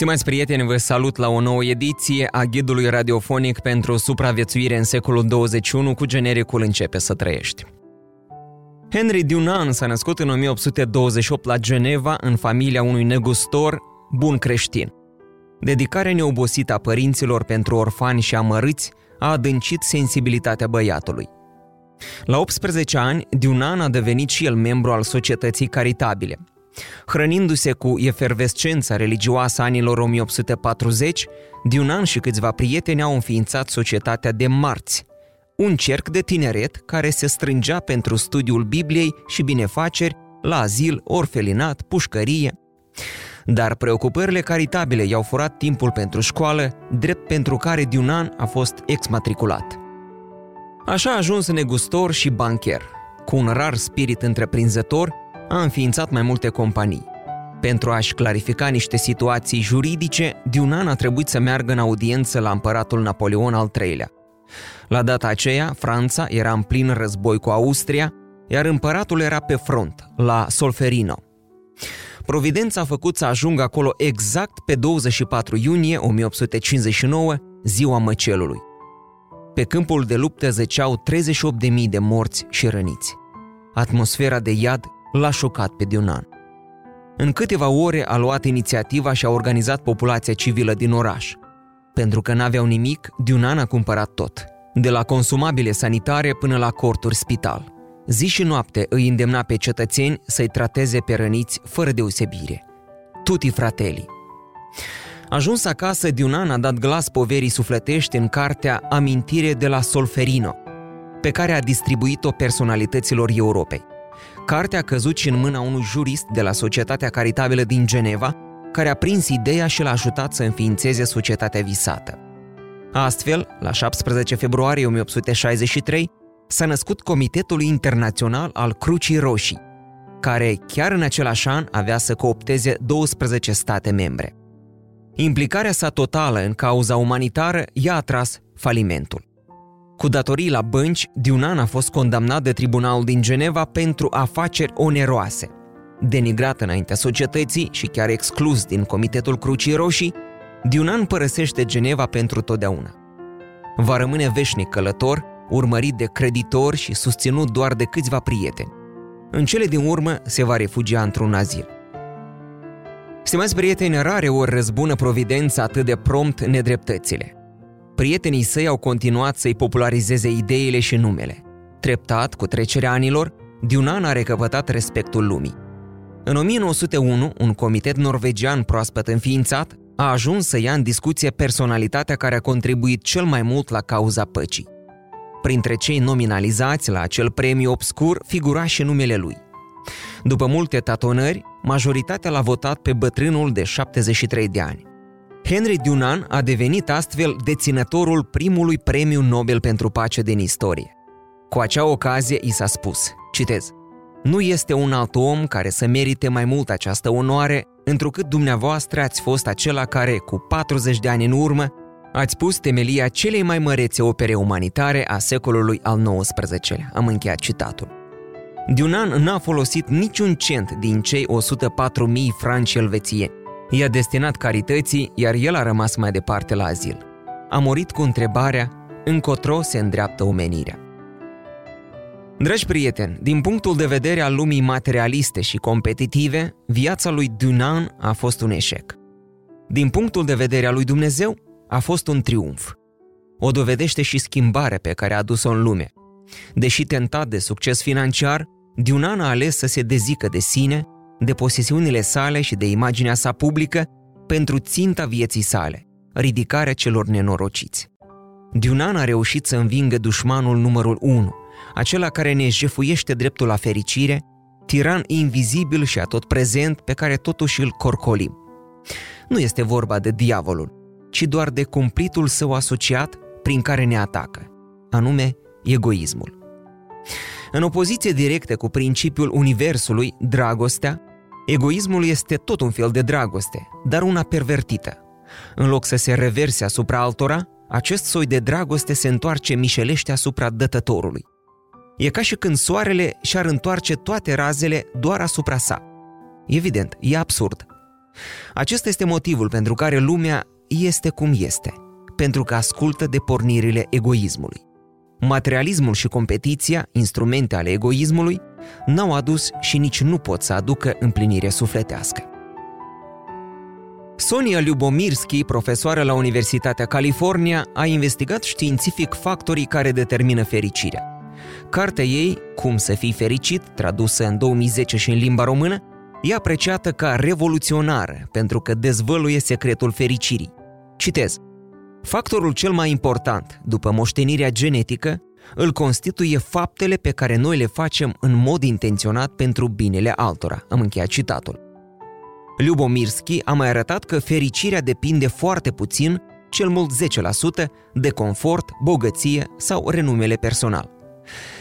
Stimați prieteni, vă salut la o nouă ediție a ghidului radiofonic pentru supraviețuire în secolul 21 cu genericul Începe să trăiești. Henry Dunant s-a născut în 1828 la Geneva în familia unui negustor bun creștin. Dedicarea neobosită a părinților pentru orfani și amărâți a adâncit sensibilitatea băiatului. La 18 ani, Dunan a devenit și el membru al societății caritabile – Hrănindu-se cu efervescența religioasă anilor 1840, Diunan și câțiva prieteni au înființat societatea de marți, un cerc de tineret care se strângea pentru studiul Bibliei și binefaceri la azil, orfelinat, pușcărie. Dar preocupările caritabile i-au furat timpul pentru școală, drept pentru care Diunan a fost exmatriculat. Așa a ajuns negustor și bancher, cu un rar spirit întreprinzător a înființat mai multe companii. Pentru a-și clarifica niște situații juridice, Diunan a trebuit să meargă în audiență la împăratul Napoleon al III-lea. La data aceea, Franța era în plin război cu Austria, iar împăratul era pe front, la Solferino. Providența a făcut să ajungă acolo exact pe 24 iunie 1859, ziua măcelului. Pe câmpul de luptă zăceau 38.000 de morți și răniți. Atmosfera de iad l-a șocat pe Diunan. În câteva ore a luat inițiativa și a organizat populația civilă din oraș. Pentru că n-aveau nimic, Diunan a cumpărat tot, de la consumabile sanitare până la corturi spital. Zi și noapte îi îndemna pe cetățeni să-i trateze pe răniți fără deosebire. Tuti fratelli. Ajuns acasă, Diunan a dat glas poverii sufletești în cartea Amintire de la Solferino, pe care a distribuit-o personalităților Europei. Cartea a căzut și în mâna unui jurist de la Societatea Caritabilă din Geneva, care a prins ideea și l-a ajutat să înființeze societatea visată. Astfel, la 17 februarie 1863, s-a născut Comitetul Internațional al Crucii Roșii, care chiar în același an avea să coopteze 12 state membre. Implicarea sa totală în cauza umanitară i-a atras falimentul. Cu datorii la bănci, Diunan a fost condamnat de tribunalul din Geneva pentru afaceri oneroase. Denigrat înaintea societății și chiar exclus din Comitetul Crucii Roșii, Diunan părăsește Geneva pentru totdeauna. Va rămâne veșnic călător, urmărit de creditori și susținut doar de câțiva prieteni. În cele din urmă se va refugia într-un azil. Stimați prieteni, rare ori răzbună providența atât de prompt nedreptățile – prietenii săi au continuat să-i popularizeze ideile și numele. Treptat, cu trecerea anilor, Dunan a recăpătat respectul lumii. În 1901, un comitet norvegian proaspăt înființat a ajuns să ia în discuție personalitatea care a contribuit cel mai mult la cauza păcii. Printre cei nominalizați la acel premiu obscur figura și numele lui. După multe tatonări, majoritatea l-a votat pe bătrânul de 73 de ani. Henry Dunan a devenit astfel deținătorul primului premiu Nobel pentru pace din istorie. Cu acea ocazie i s-a spus, citez, Nu este un alt om care să merite mai mult această onoare, întrucât dumneavoastră ați fost acela care, cu 40 de ani în urmă, ați pus temelia celei mai mărețe opere umanitare a secolului al XIX-lea. Am încheiat citatul. Dunan n-a folosit niciun cent din cei 104.000 franci elvețieni. I-a destinat carității, iar el a rămas mai departe la azil. A murit cu întrebarea, încotro se îndreaptă omenirea. Dragi prieteni, din punctul de vedere al lumii materialiste și competitive, viața lui Dunan a fost un eșec. Din punctul de vedere al lui Dumnezeu, a fost un triumf. O dovedește și schimbarea pe care a adus-o în lume. Deși tentat de succes financiar, Dunan a ales să se dezică de sine de posesiunile sale și de imaginea sa publică pentru ținta vieții sale, ridicarea celor nenorociți. Dunan a reușit să învingă dușmanul numărul 1, acela care ne jefuiește dreptul la fericire, tiran invizibil și atot prezent pe care totuși îl corcolim. Nu este vorba de diavolul, ci doar de cumplitul său asociat, prin care ne atacă, anume egoismul. În opoziție directă cu principiul universului, dragostea, egoismul este tot un fel de dragoste, dar una pervertită. În loc să se reverse asupra altora, acest soi de dragoste se întoarce mișelește asupra dătătorului. E ca și când soarele și-ar întoarce toate razele doar asupra sa. Evident, e absurd. Acesta este motivul pentru care lumea este cum este, pentru că ascultă de pornirile egoismului. Materialismul și competiția, instrumente ale egoismului, n-au adus și nici nu pot să aducă împlinire sufletească. Sonia Lubomirski, profesoară la Universitatea California, a investigat științific factorii care determină fericirea. Cartea ei, Cum să fii fericit, tradusă în 2010 și în limba română, e apreciată ca revoluționară pentru că dezvăluie secretul fericirii. Citez. Factorul cel mai important, după moștenirea genetică, îl constituie faptele pe care noi le facem în mod intenționat pentru binele altora. Am încheiat citatul. Lubomirski a mai arătat că fericirea depinde foarte puțin, cel mult 10%, de confort, bogăție sau renumele personal.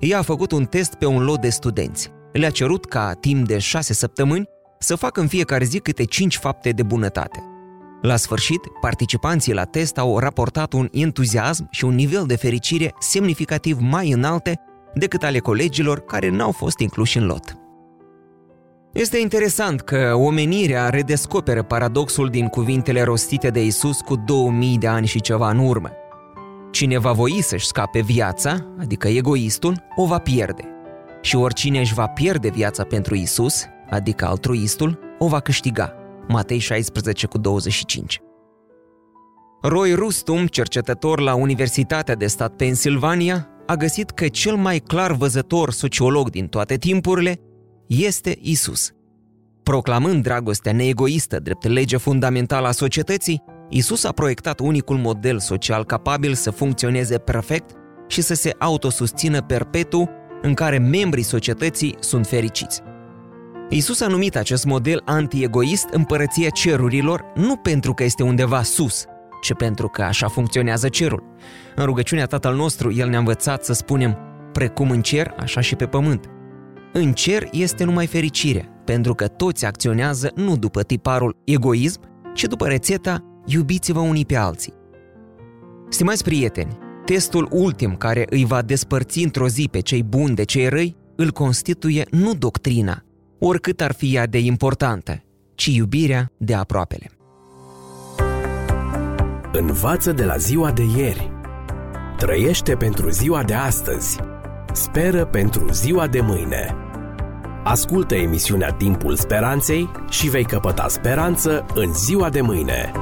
Ea a făcut un test pe un lot de studenți. Le-a cerut ca, timp de șase săptămâni, să facă în fiecare zi câte cinci fapte de bunătate. La sfârșit, participanții la test au raportat un entuziasm și un nivel de fericire semnificativ mai înalte decât ale colegilor care n-au fost incluși în lot. Este interesant că omenirea redescoperă paradoxul din cuvintele rostite de Isus cu 2000 de ani și ceva în urmă. Cine va voi să-și scape viața, adică egoistul, o va pierde. Și oricine își va pierde viața pentru Isus, adică altruistul, o va câștiga. Matei 16 cu 25. Roy Rustum, cercetător la Universitatea de Stat Pennsylvania, a găsit că cel mai clar văzător sociolog din toate timpurile este Isus. Proclamând dragostea neegoistă drept lege fundamentală a societății, Isus a proiectat unicul model social capabil să funcționeze perfect și să se autosusțină perpetu în care membrii societății sunt fericiți. Isus a numit acest model anti-egoist împărăția cerurilor nu pentru că este undeva sus, ci pentru că așa funcționează cerul. În rugăciunea Tatăl nostru, El ne-a învățat să spunem, precum în cer, așa și pe pământ. În cer este numai fericire, pentru că toți acționează nu după tiparul egoism, ci după rețeta iubiți-vă unii pe alții. Stimați prieteni, testul ultim care îi va despărți într-o zi pe cei buni de cei răi îl constituie nu doctrina, oricât ar fi ea de importantă, ci iubirea de aproapele. Învață de la ziua de ieri. Trăiește pentru ziua de astăzi. Speră pentru ziua de mâine. Ascultă emisiunea Timpul Speranței și vei căpăta speranță în ziua de mâine.